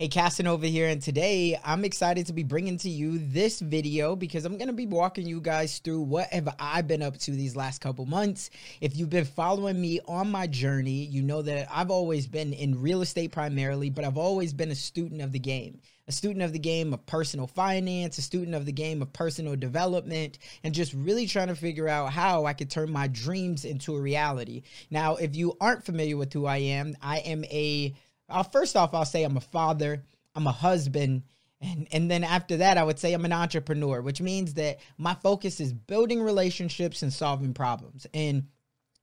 Hey, Casanova here, and today I'm excited to be bringing to you this video because I'm going to be walking you guys through what have I been up to these last couple months. If you've been following me on my journey, you know that I've always been in real estate primarily, but I've always been a student of the game. A student of the game of personal finance, a student of the game of personal development, and just really trying to figure out how I could turn my dreams into a reality. Now, if you aren't familiar with who I am, I am a uh, first off, I'll say I'm a father, I'm a husband, and and then after that, I would say I'm an entrepreneur, which means that my focus is building relationships and solving problems. And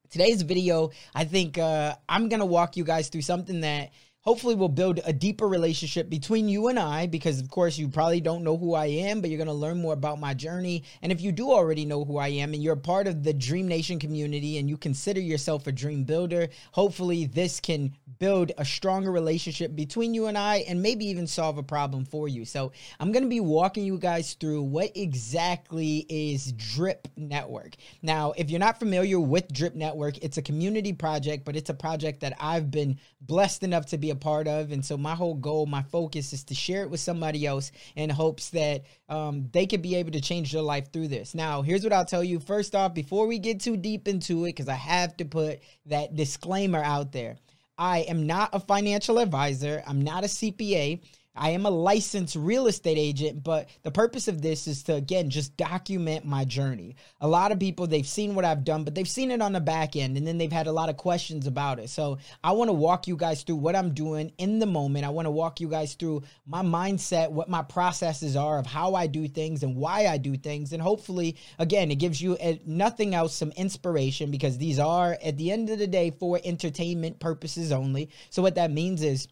today's video, I think uh, I'm gonna walk you guys through something that hopefully we'll build a deeper relationship between you and I because of course you probably don't know who I am but you're going to learn more about my journey. And if you do already know who I am and you're part of the Dream Nation community and you consider yourself a dream builder hopefully this can build a stronger relationship between you and I and maybe even solve a problem for you. So I'm going to be walking you guys through what exactly is Drip Network. Now if you're not familiar with Drip Network it's a community project but it's a project that I've been blessed enough to be a part of. And so my whole goal, my focus is to share it with somebody else in hopes that um, they could be able to change their life through this. Now, here's what I'll tell you. First off, before we get too deep into it, because I have to put that disclaimer out there. I am not a financial advisor. I'm not a CPA. I am a licensed real estate agent, but the purpose of this is to, again, just document my journey. A lot of people, they've seen what I've done, but they've seen it on the back end and then they've had a lot of questions about it. So I want to walk you guys through what I'm doing in the moment. I want to walk you guys through my mindset, what my processes are of how I do things and why I do things. And hopefully, again, it gives you, eh, nothing else, some inspiration because these are, at the end of the day, for entertainment purposes only. So what that means is,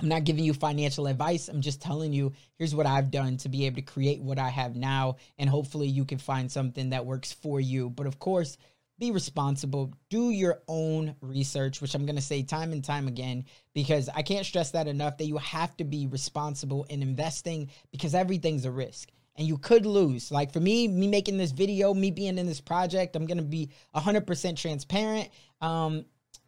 I'm not giving you financial advice. I'm just telling you, here's what I've done to be able to create what I have now. And hopefully you can find something that works for you. But of course, be responsible. Do your own research, which I'm going to say time and time again, because I can't stress that enough that you have to be responsible in investing because everything's a risk and you could lose. Like for me, me making this video, me being in this project, I'm going to be 100% transparent. Um,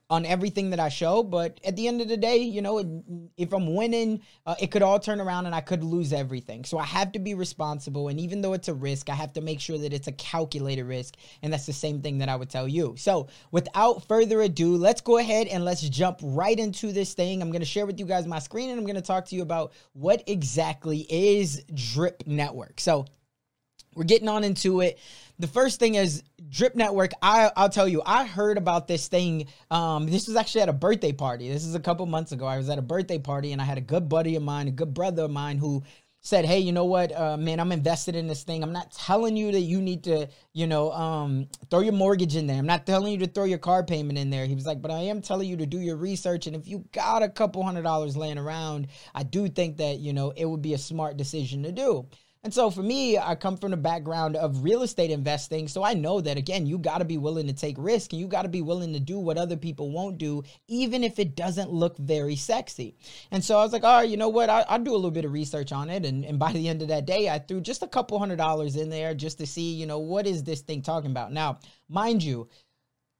on everything that I show. But at the end of the day, you know, if I'm winning, uh, it could all turn around and I could lose everything. So I have to be responsible. And even though it's a risk, I have to make sure that it's a calculated risk. And that's the same thing that I would tell you. So without further ado, let's go ahead and let's jump right into this thing. I'm going to share with you guys my screen and I'm going to talk to you about what exactly is Drip Network. So we're getting on into it the first thing is Drip Network. I I'll tell you, I heard about this thing. Um, this was actually at a birthday party. This is a couple months ago. I was at a birthday party and I had a good buddy of mine, a good brother of mine who said, "Hey, you know what, uh, man? I'm invested in this thing. I'm not telling you that you need to, you know, um, throw your mortgage in there. I'm not telling you to throw your car payment in there." He was like, "But I am telling you to do your research. And if you got a couple hundred dollars laying around, I do think that you know it would be a smart decision to do." And so for me, I come from the background of real estate investing. So I know that again, you got to be willing to take risk and you got to be willing to do what other people won't do, even if it doesn't look very sexy. And so I was like, all right, you know what? I, will do a little bit of research on it. And, and by the end of that day, I threw just a couple hundred dollars in there just to see, you know, what is this thing talking about? Now, mind you,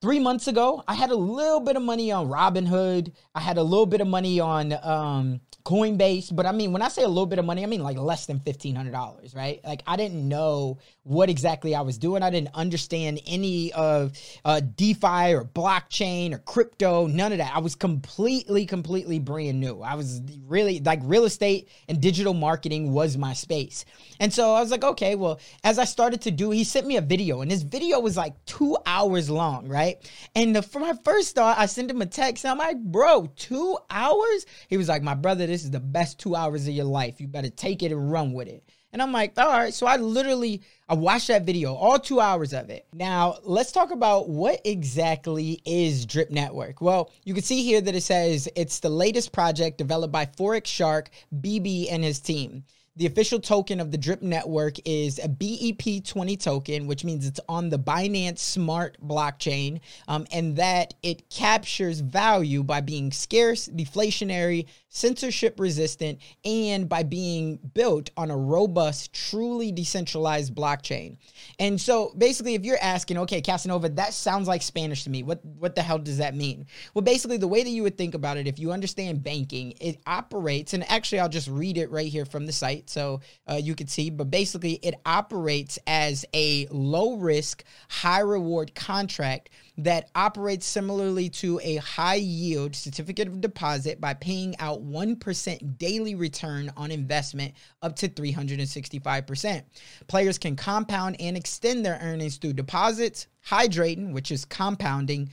three months ago, I had a little bit of money on Robinhood. I had a little bit of money on um, Coinbase. But I mean, when I say a little bit of money, I mean like less than $1,500, right? Like I didn't know what exactly I was doing. I didn't understand any of uh, DeFi or blockchain or crypto, none of that. I was completely, completely brand new. I was really like real estate and digital marketing was my space. And so I was like, okay, well, as I started to do, he sent me a video and this video was like two hours long, right? And the, for my first thought, I sent him a text. I'm like, bro, two hours? He was like, my brother, this is the best two hours of your life. You better take it and run with it. And I'm like, all right. So I literally I watched that video, all two hours of it. Now let's talk about what exactly is Drip Network. Well, you can see here that it says it's the latest project developed by Forex Shark BB and his team. The official token of the Drip network is a BEP20 token, which means it's on the Binance Smart blockchain, um, and that it captures value by being scarce, deflationary, censorship resistant, and by being built on a robust, truly decentralized blockchain. And so basically, if you're asking, okay, Casanova, that sounds like Spanish to me. What what the hell does that mean? Well, basically, the way that you would think about it, if you understand banking, it operates, and actually, I'll just read it right here from the site so uh, you can see, but basically, it operates as a low risk, high reward contract that operates similarly to a high yield certificate of deposit by paying out 1% daily return on investment up to 365%. Players can compound and extend their earnings through deposits, hydrating, which is compounding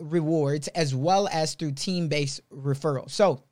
rewards, as well as through team based referrals. So,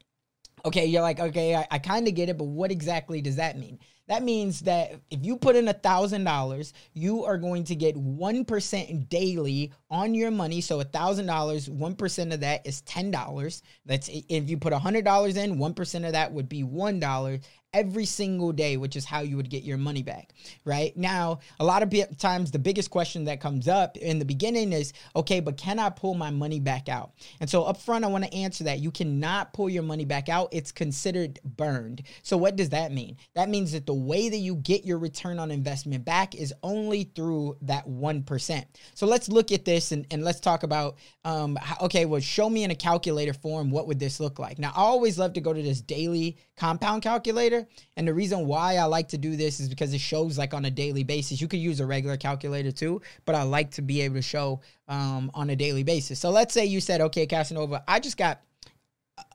okay, you're like, okay, I, I kind of get it, but what exactly does that mean? That means that if you put in a thousand dollars, you are going to get one percent daily on your money. So a thousand dollars, one percent of that is ten dollars. That's if you put a hundred dollars in, one percent of that would be one dollar, every single day, which is how you would get your money back, right? Now, a lot of times the biggest question that comes up in the beginning is, okay, but can I pull my money back out? And so up front, I want to answer that. You cannot pull your money back out. It's considered burned. So what does that mean? That means that the way that you get your return on investment back is only through that 1%. So let's look at this and, and let's talk about, um, okay, well, show me in a calculator form, what would this look like? Now, I always love to go to this daily compound calculator and the reason why I like to do this is because it shows like on a daily basis. You could use a regular calculator too, but I like to be able to show um, on a daily basis. So let's say you said, okay, Casanova, I just got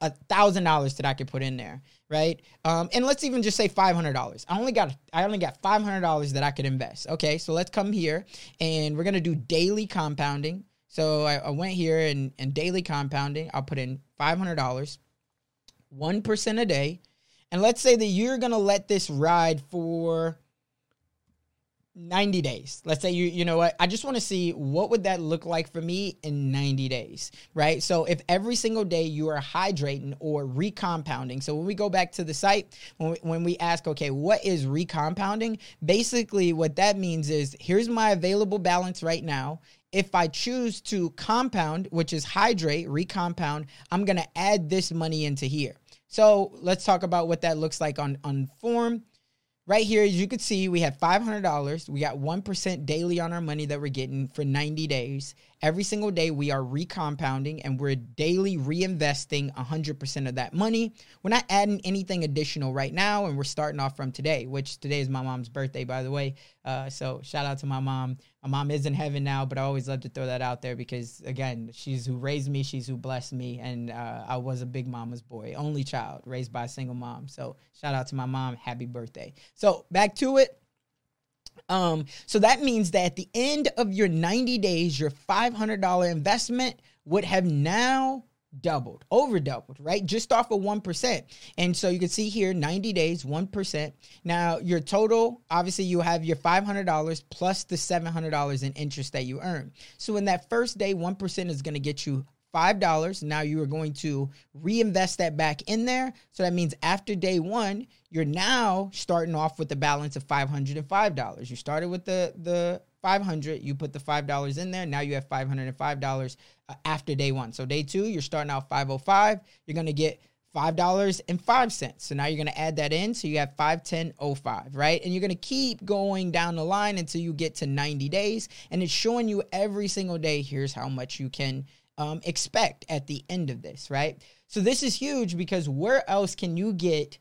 a thousand dollars that I could put in there, right? Um, and let's even just say five hundred dollars. I only got I only got five hundred dollars that I could invest. Okay, so let's come here and we're gonna do daily compounding. So I, I went here and, and daily compounding. I'll put in five hundred dollars, one percent a day. And let's say that you're going to let this ride for 90 days. Let's say you you know what? I just want to see what would that look like for me in 90 days, right? So if every single day you are hydrating or recompounding. So when we go back to the site, when we, when we ask, okay, what is recompounding? Basically what that means is here's my available balance right now. If I choose to compound, which is hydrate, recompound, I'm going to add this money into here. So let's talk about what that looks like on, on form. Right here, as you can see, we have $500. We got 1% daily on our money that we're getting for 90 days. Every single day, we are recompounding and we're daily reinvesting 100% of that money. We're not adding anything additional right now, and we're starting off from today, which today is my mom's birthday, by the way. Uh, so shout out to my mom. My mom is in heaven now, but I always love to throw that out there because, again, she's who raised me, she's who blessed me, and uh, I was a big mama's boy, only child raised by a single mom. So shout out to my mom. Happy birthday. So back to it. Um, so that means that at the end of your 90 days, your $500 investment would have now doubled, over doubled, right? Just off of 1%. And so you can see here 90 days, 1%. Now, your total, obviously, you have your $500 plus the $700 in interest that you earn. So in that first day, 1% is going to get you $5. Now you are going to reinvest that back in there. So that means after day one, you're now starting off with a balance of $505. You started with the, the 500 you put the $5 in there now you have $505 uh, after day one so day two you're starting out 505 you're going to get $5.05. So now you're going to add that in. So you have 510.05, right? And you're going to keep going down the line until you get to 90 days. And it's showing you every single day here's how much you can um, expect at the end of this, right? So this is huge because where else can you get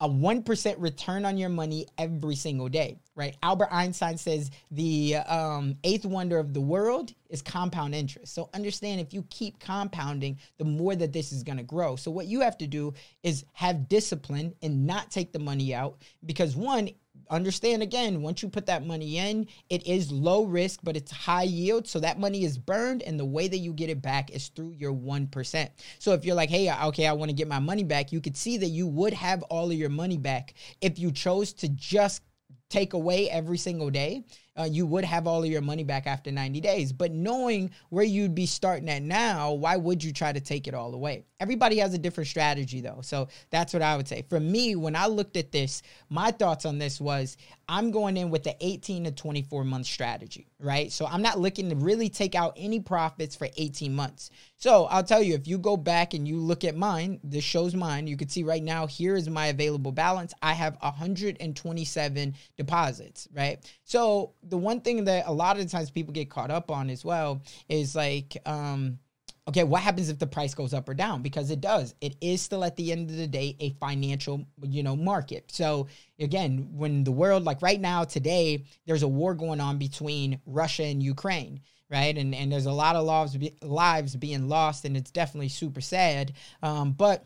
a 1% return on your money every single day, right? Albert Einstein says the um, eighth wonder of the world is compound interest. So understand if you keep compounding, the more that this is to grow. So what you have to do is have discipline and not take the money out because one, understand again, once you put that money in, it is low risk, but it's high yield. So that money is burned, and the way that you get it back is through your 1%. So if you're like, hey, okay, I want to get my money back, you could see that you would have all of your money back if you chose to just take away every single day uh, you would have all of your money back after 90 days. But knowing where you'd be starting at now, why would you try to take it all away? Everybody has a different strategy though. So that's what I would say. For me, when I looked at this, my thoughts on this was I'm going in with the 18 to 24 month strategy, right? So I'm not looking to really take out any profits for 18 months. So I'll tell you, if you go back and you look at mine, this shows mine. You can see right now, here is my available balance. I have 127 deposits, right? So the one thing that a lot of times people get caught up on as well is like, um, okay, what happens if the price goes up or down? Because it does. It is still at the end of the day a financial, you know, market. So again, when the world, like right now, today, there's a war going on between Russia and Ukraine right? And and there's a lot of lives lives being lost, and it's definitely super sad. Um, but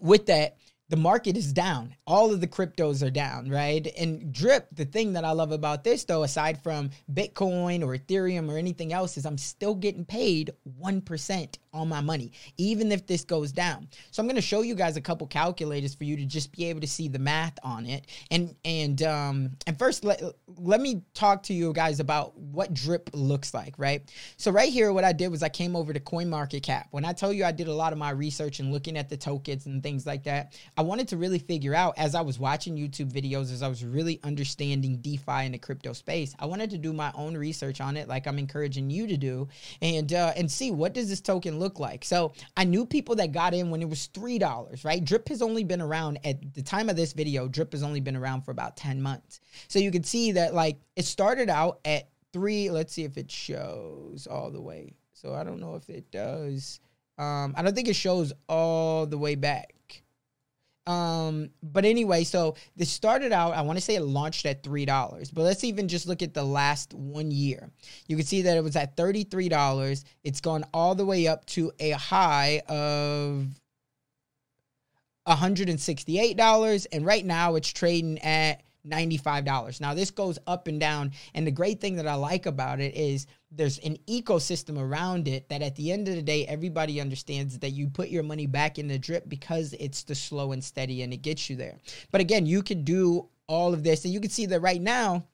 with that, the market is down. All of the cryptos are down, right? And drip, the thing that I love about this though, aside from Bitcoin or Ethereum or anything else, is I'm still getting paid 1% on my money, even if this goes down. So I'm going to show you guys a couple calculators for you to just be able to see the math on it. And and um and first let let me talk to you guys about what drip looks like, right? So right here what I did was I came over to CoinMarketCap. When I tell you I did a lot of my research and looking at the tokens and things like that, I wanted to really figure out as I was watching YouTube videos as I was really understanding DeFi and the crypto space, I wanted to do my own research on it like I'm encouraging you to do and uh and see what does this token look like. So I knew people that got in when it was $3, right? Drip has only been around at the time of this video, Drip has only been around for about 10 months. So you can see that like it started out at three. Let's see if it shows all the way. So I don't know if it does. Um, I don't think it shows all the way back. Um, but anyway, so this started out, I want to say it launched at $3, but let's even just look at the last one year. You can see that it was at $33. It's gone all the way up to a high of $168. And right now it's trading at $95. Now, this goes up and down. And the great thing that I like about it is there's an ecosystem around it that at the end of the day, everybody understands that you put your money back in the drip because it's the slow and steady and it gets you there. But again, you could do all of this. And you can see that right now,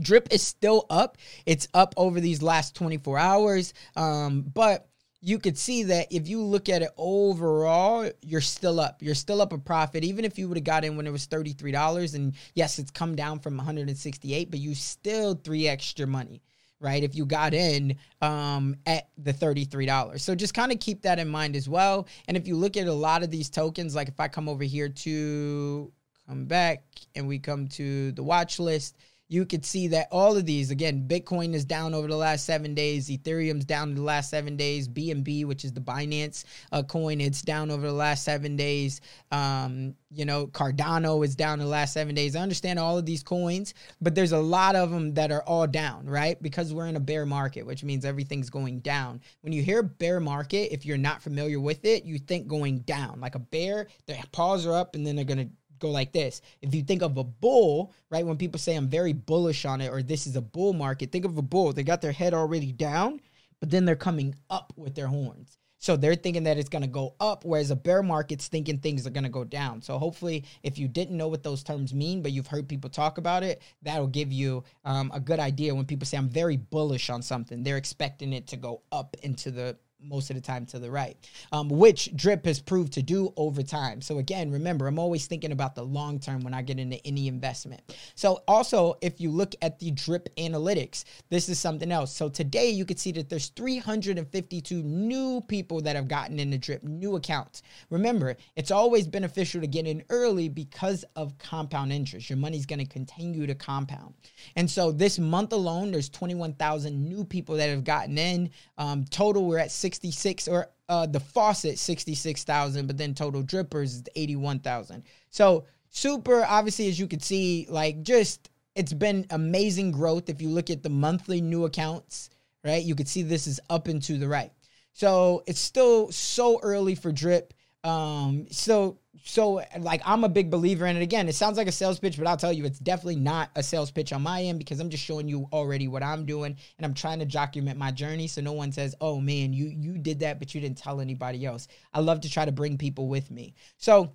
drip is still up. It's up over these last 24 hours. Um, but you could see that if you look at it overall, you're still up. You're still up a profit, even if you would have got in when it was $33. And yes, it's come down from 168, but you still three extra money, right? If you got in um, at the $33. So just kind of keep that in mind as well. And if you look at a lot of these tokens, like if I come over here to come back and we come to the watch list, you could see that all of these again bitcoin is down over the last seven days ethereum's down the last seven days bnb which is the binance uh, coin it's down over the last seven days. Um, you know cardano is down the last seven days. I understand all of these coins but there's a lot of them that are all down right? Because we're in a bear market which means everything's going down. When you hear bear market if you're not familiar with it you think going down. Like a bear their paws are up and then they're going to go like this. If you think of a bull, right, when people say I'm very bullish on it or this is a bull market, think of a bull. They got their head already down, but then they're coming up with their horns. So they're thinking that it's going to go up, whereas a bear market's thinking things are going to go down. So hopefully, if you didn't know what those terms mean, but you've heard people talk about it, that'll give you um, a good idea when people say I'm very bullish on something. They're expecting it to go up into the most of the time to the right, um, which drip has proved to do over time. So again, remember, I'm always thinking about the long term when I get into any investment. So also, if you look at the drip analytics, this is something else. So today you can see that there's 352 new people that have gotten into drip, new accounts. Remember, it's always beneficial to get in early because of compound interest. Your money's going to continue to compound. And so this month alone, there's 21,000 new people that have gotten in. Um, total, we're at 66 or uh, the faucet 66,000, but then total drippers is 81,000. So super, obviously, as you can see, like just it's been amazing growth. If you look at the monthly new accounts, right, you can see this is up and to the right. So it's still so early for drip. Um, so so like I'm a big believer in it. Again, it sounds like a sales pitch, but I'll tell you, it's definitely not a sales pitch on my end because I'm just showing you already what I'm doing and I'm trying to document my journey so no one says, "Oh man, you you did that, but you didn't tell anybody else." I love to try to bring people with me. So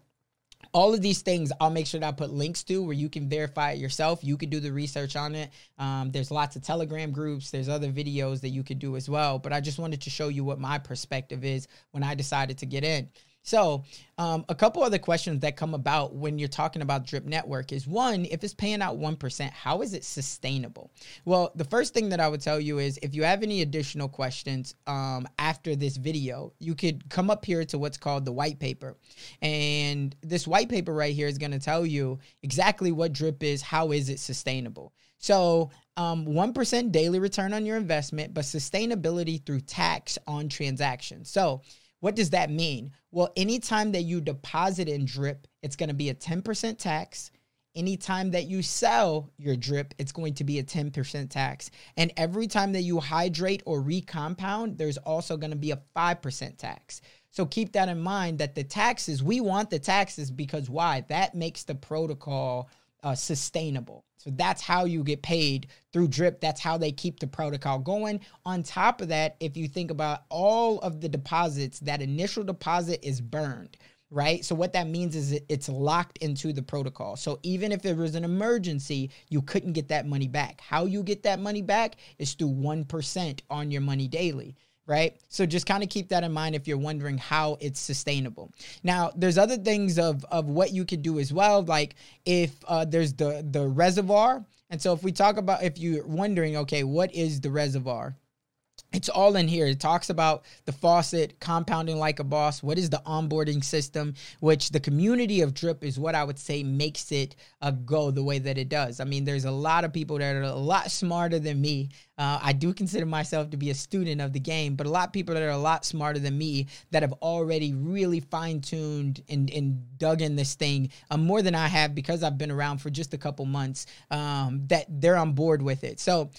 all of these things i'll make sure that i put links to where you can verify it yourself you can do the research on it um, there's lots of telegram groups there's other videos that you could do as well but i just wanted to show you what my perspective is when i decided to get in so, um, a couple other questions that come about when you're talking about Drip Network is one, if it's paying out 1%, how is it sustainable? Well, the first thing that I would tell you is if you have any additional questions um, after this video, you could come up here to what's called the white paper. And this white paper right here is going to tell you exactly what Drip is, how is it sustainable. So, um, 1% daily return on your investment, but sustainability through tax on transactions. So, what does that mean? Well, anytime that you deposit in drip, it's going to be a 10% tax. Anytime that you sell your drip, it's going to be a 10% tax. And every time that you hydrate or recompound, there's also going to be a 5% tax. So keep that in mind that the taxes, we want the taxes because why? That makes the protocol uh, sustainable. So that's how you get paid through drip. That's how they keep the protocol going. On top of that, if you think about all of the deposits, that initial deposit is burned right? So what that means is it's locked into the protocol. So even if there was an emergency, you couldn't get that money back. How you get that money back is through 1% on your money daily right? So just kind of keep that in mind if you're wondering how it's sustainable. Now, there's other things of of what you could do as well, like if uh, there's the the reservoir. And so if we talk about if you're wondering, okay, what is the reservoir? It's all in here. It talks about the faucet compounding like a boss. What is the onboarding system? Which the community of Drip is what I would say makes it a go the way that it does. I mean, there's a lot of people that are a lot smarter than me. Uh, I do consider myself to be a student of the game, but a lot of people that are a lot smarter than me that have already really fine tuned and, and dug in this thing uh, more than I have because I've been around for just a couple months. Um, that they're on board with it. So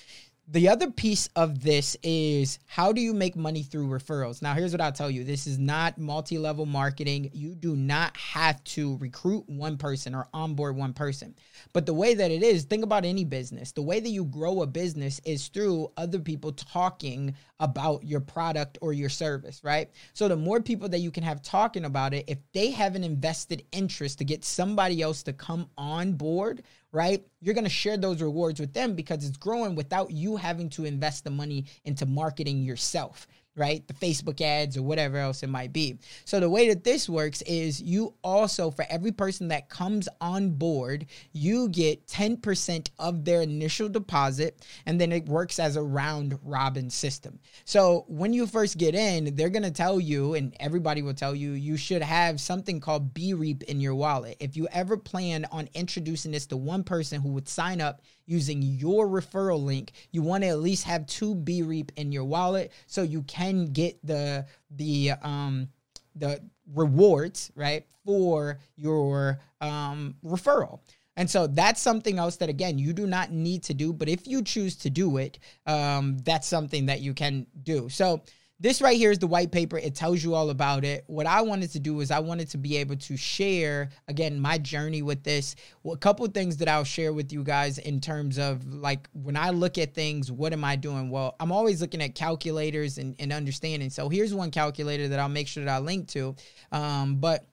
the other piece of this is how do you make money through referrals? Now, here's what I'll tell you this is not multi level marketing. You do not have to recruit one person or onboard one person. But the way that it is, think about any business. The way that you grow a business is through other people talking about your product or your service, right? So, the more people that you can have talking about it, if they have an invested interest to get somebody else to come on board, right? You're going to share those rewards with them because it's growing without you having to invest the money into marketing yourself right? The Facebook ads or whatever else it might be. So the way that this works is you also, for every person that comes on board, you get 10% of their initial deposit, and then it works as a round robin system. So when you first get in, they're gonna tell you, and everybody will tell you, you should have something called BR34P in your wallet. If you ever plan on introducing this to one person who would sign up using your referral link, you want to at least have two BR34P in your wallet so you can get the the um the rewards, right, for your um referral. And so that's something else that again you do not need to do, but if you choose to do it, um, that's something that you can do. So this right here is the white paper. It tells you all about it. What I wanted to do is I wanted to be able to share again my journey with this. Well, a couple things that I'll share with you guys in terms of like when I look at things, what am I doing? Well, I'm always looking at calculators and, and understanding. So here's one calculator that I'll make sure that I link to. Um, but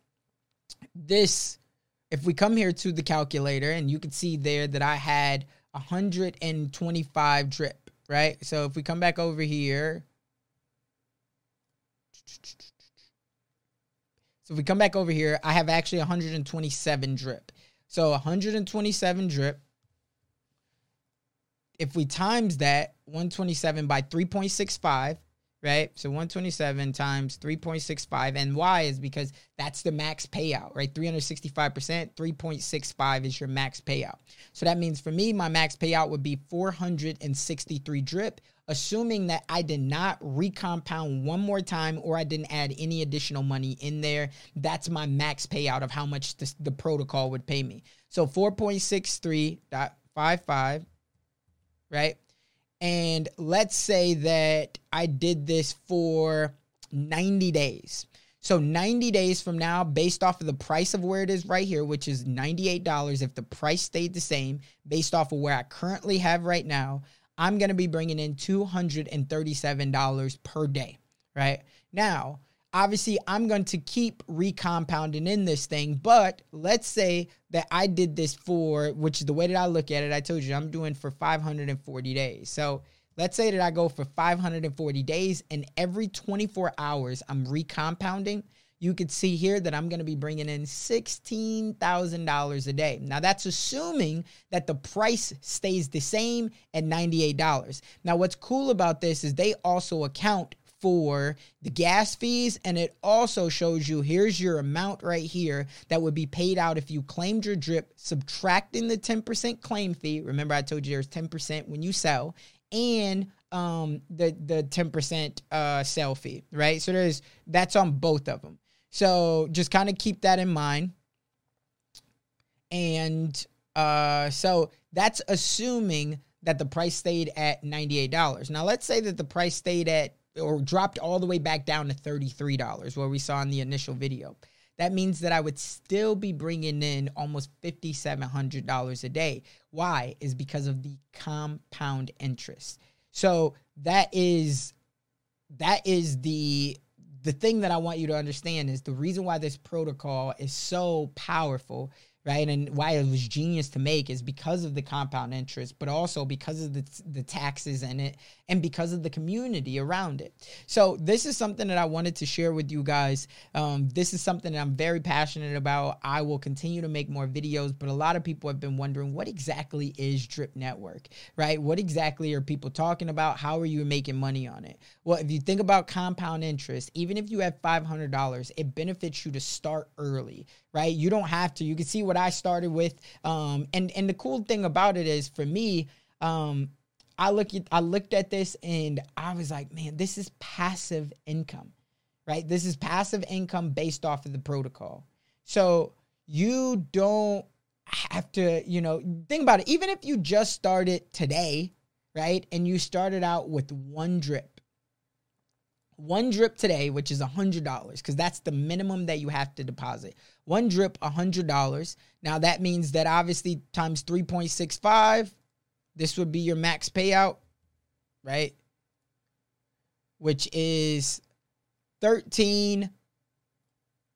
this, if we come here to the calculator and you can see there that I had 125 drip, right? So if we come back over here So if we come back over here, I have actually 127 drip. So 127 drip. If we times that 127 by 3.65, right? So 127 times 3.65. And why is because that's the max payout, right? 365%, 3.65 is your max payout. So that means for me, my max payout would be 463 drip, assuming that I did not recompound one more time or I didn't add any additional money in there. That's my max payout of how much the protocol would pay me. So 4.63.55, right? And let's say that I did this for 90 days. So 90 days from now, based off of the price of where it is right here, which is $98, if the price stayed the same, based off of where I currently have right now, I'm going to be bringing in $237 per day, right? Now, obviously I'm going to keep recompounding in this thing, but let's say that I did this for, which is the way that I look at it, I told you I'm doing for 540 days. So let's say that I go for 540 days and every 24 hours I'm recompounding. You could see here that I'm going to be bringing in $16,000 a day. Now, that's assuming that the price stays the same at $98. Now, what's cool about this is they also account for the gas fees and it also shows you here's your amount right here that would be paid out if you claimed your drip subtracting the 10% claim fee. Remember i told you there's 10% when you sell and um the the 10% uh sell fee right? So there's that's on both of them so just kind of keep that in mind. And uh so that's assuming that the price stayed at $98 now let's say that the price stayed at or dropped all the way back down to $33 where we saw in the initial video that means that I would still be bringing in almost $5,700 a day. Why? Is because of the compound interest. So that is that is the the thing that I want you to understand is the reason why this protocol is so powerful right? And why it was genius to make is because of the compound interest, but also because of the, the taxes in it and because of the community around it. So this is something that I wanted to share with you guys. Um, this is something that I'm very passionate about. I will continue to make more videos, but a lot of people have been wondering what exactly is Drip Network, right? What exactly are people talking about? How are you making money on it? Well, if you think about compound interest, even if you have $500, it benefits you to start early, right? You don't have to. You can see what I started with. Um, and and the cool thing about it is for me, um, I look at I looked at this and I was like, man, this is passive income, right? This is passive income based off of the protocol. So you don't have to, you know, think about it. Even if you just started today, right, and you started out with one drip one drip today, which is a hundred dollars, because that's the minimum that you have to deposit. One drip, a hundred dollars. Now that means that obviously times three point six five, this would be your max payout, right? Which is thirteen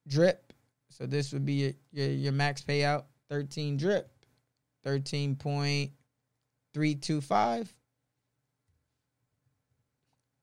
drip. So this would be your, your, your max payout, thirteen drip, thirteen point three two five,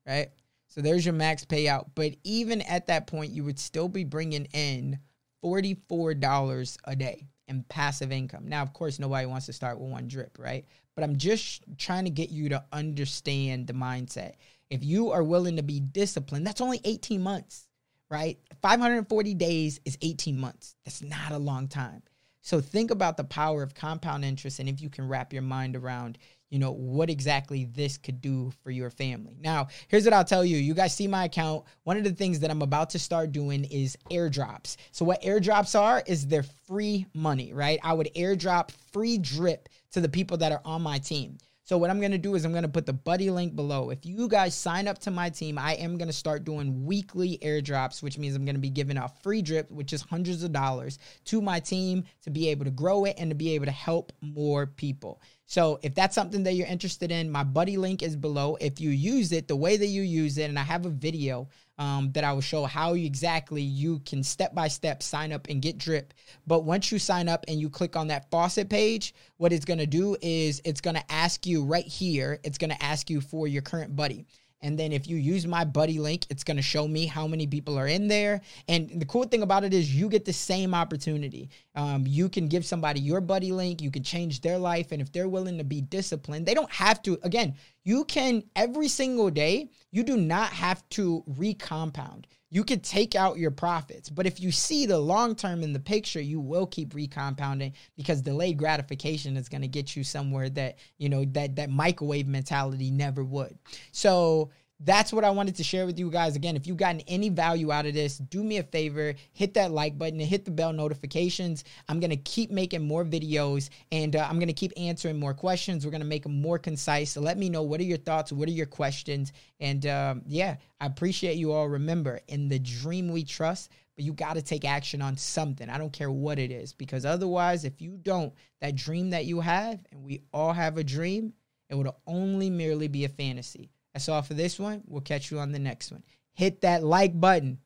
right? So there's your max payout. But even at that point, you would still be bringing in $44 a day in passive income. Now, of course, nobody wants to start with one drip, right? But I'm just trying to get you to understand the mindset. If you are willing to be disciplined, that's only 18 months, right? 540 days is 18 months. That's not a long time. So think about the power of compound interest and if you can wrap your mind around you know, what exactly this could do for your family. Now, here's what I'll tell you. You guys see my account. One of the things that I'm about to start doing is airdrops. So, what airdrops are is they're free money, right? I would airdrop free drip to the people that are on my team. So what I'm to do is I'm to put the buddy link below. If you guys sign up to my team, I am to start doing weekly airdrops, which means I'm to be giving out free drip, which is hundreds of dollars to my team to be able to grow it and to be able to help more people. So if that's something that you're interested in, my buddy link is below. If you use it the way that you use it, and I have a video um, that I will show how exactly you can step by step sign up and get drip. But once you sign up and you click on that faucet page, what it's gonna do is it's gonna ask you right here, it's gonna ask you for your current buddy. And then if you use my buddy link, it's going to show me how many people are in there. And the cool thing about it is you get the same opportunity. Um, you can give somebody your buddy link, you can change their life. And if they're willing to be disciplined, they don't have to. Again, you can every single day, you do not have to recompound you could take out your profits. But if you see the long term in the picture, you will keep recompounding because delayed gratification is going to get you somewhere that, you know, that that microwave mentality never would. So that's what I wanted to share with you guys. Again, if you've gotten any value out of this, do me a favor, hit that like button and hit the bell notifications. I'm going to keep making more videos and uh, I'm going to keep answering more questions. We're going to make them more concise. So let me know what are your thoughts? What are your questions? And um, yeah, I appreciate you all. Remember, in the dream we trust, but you got to take action on something. I don't care what it is, because otherwise, if you don't, that dream that you have, and we all have a dream, it would only merely be a fantasy. That's all for this one. We'll catch you on the next one. Hit that like button.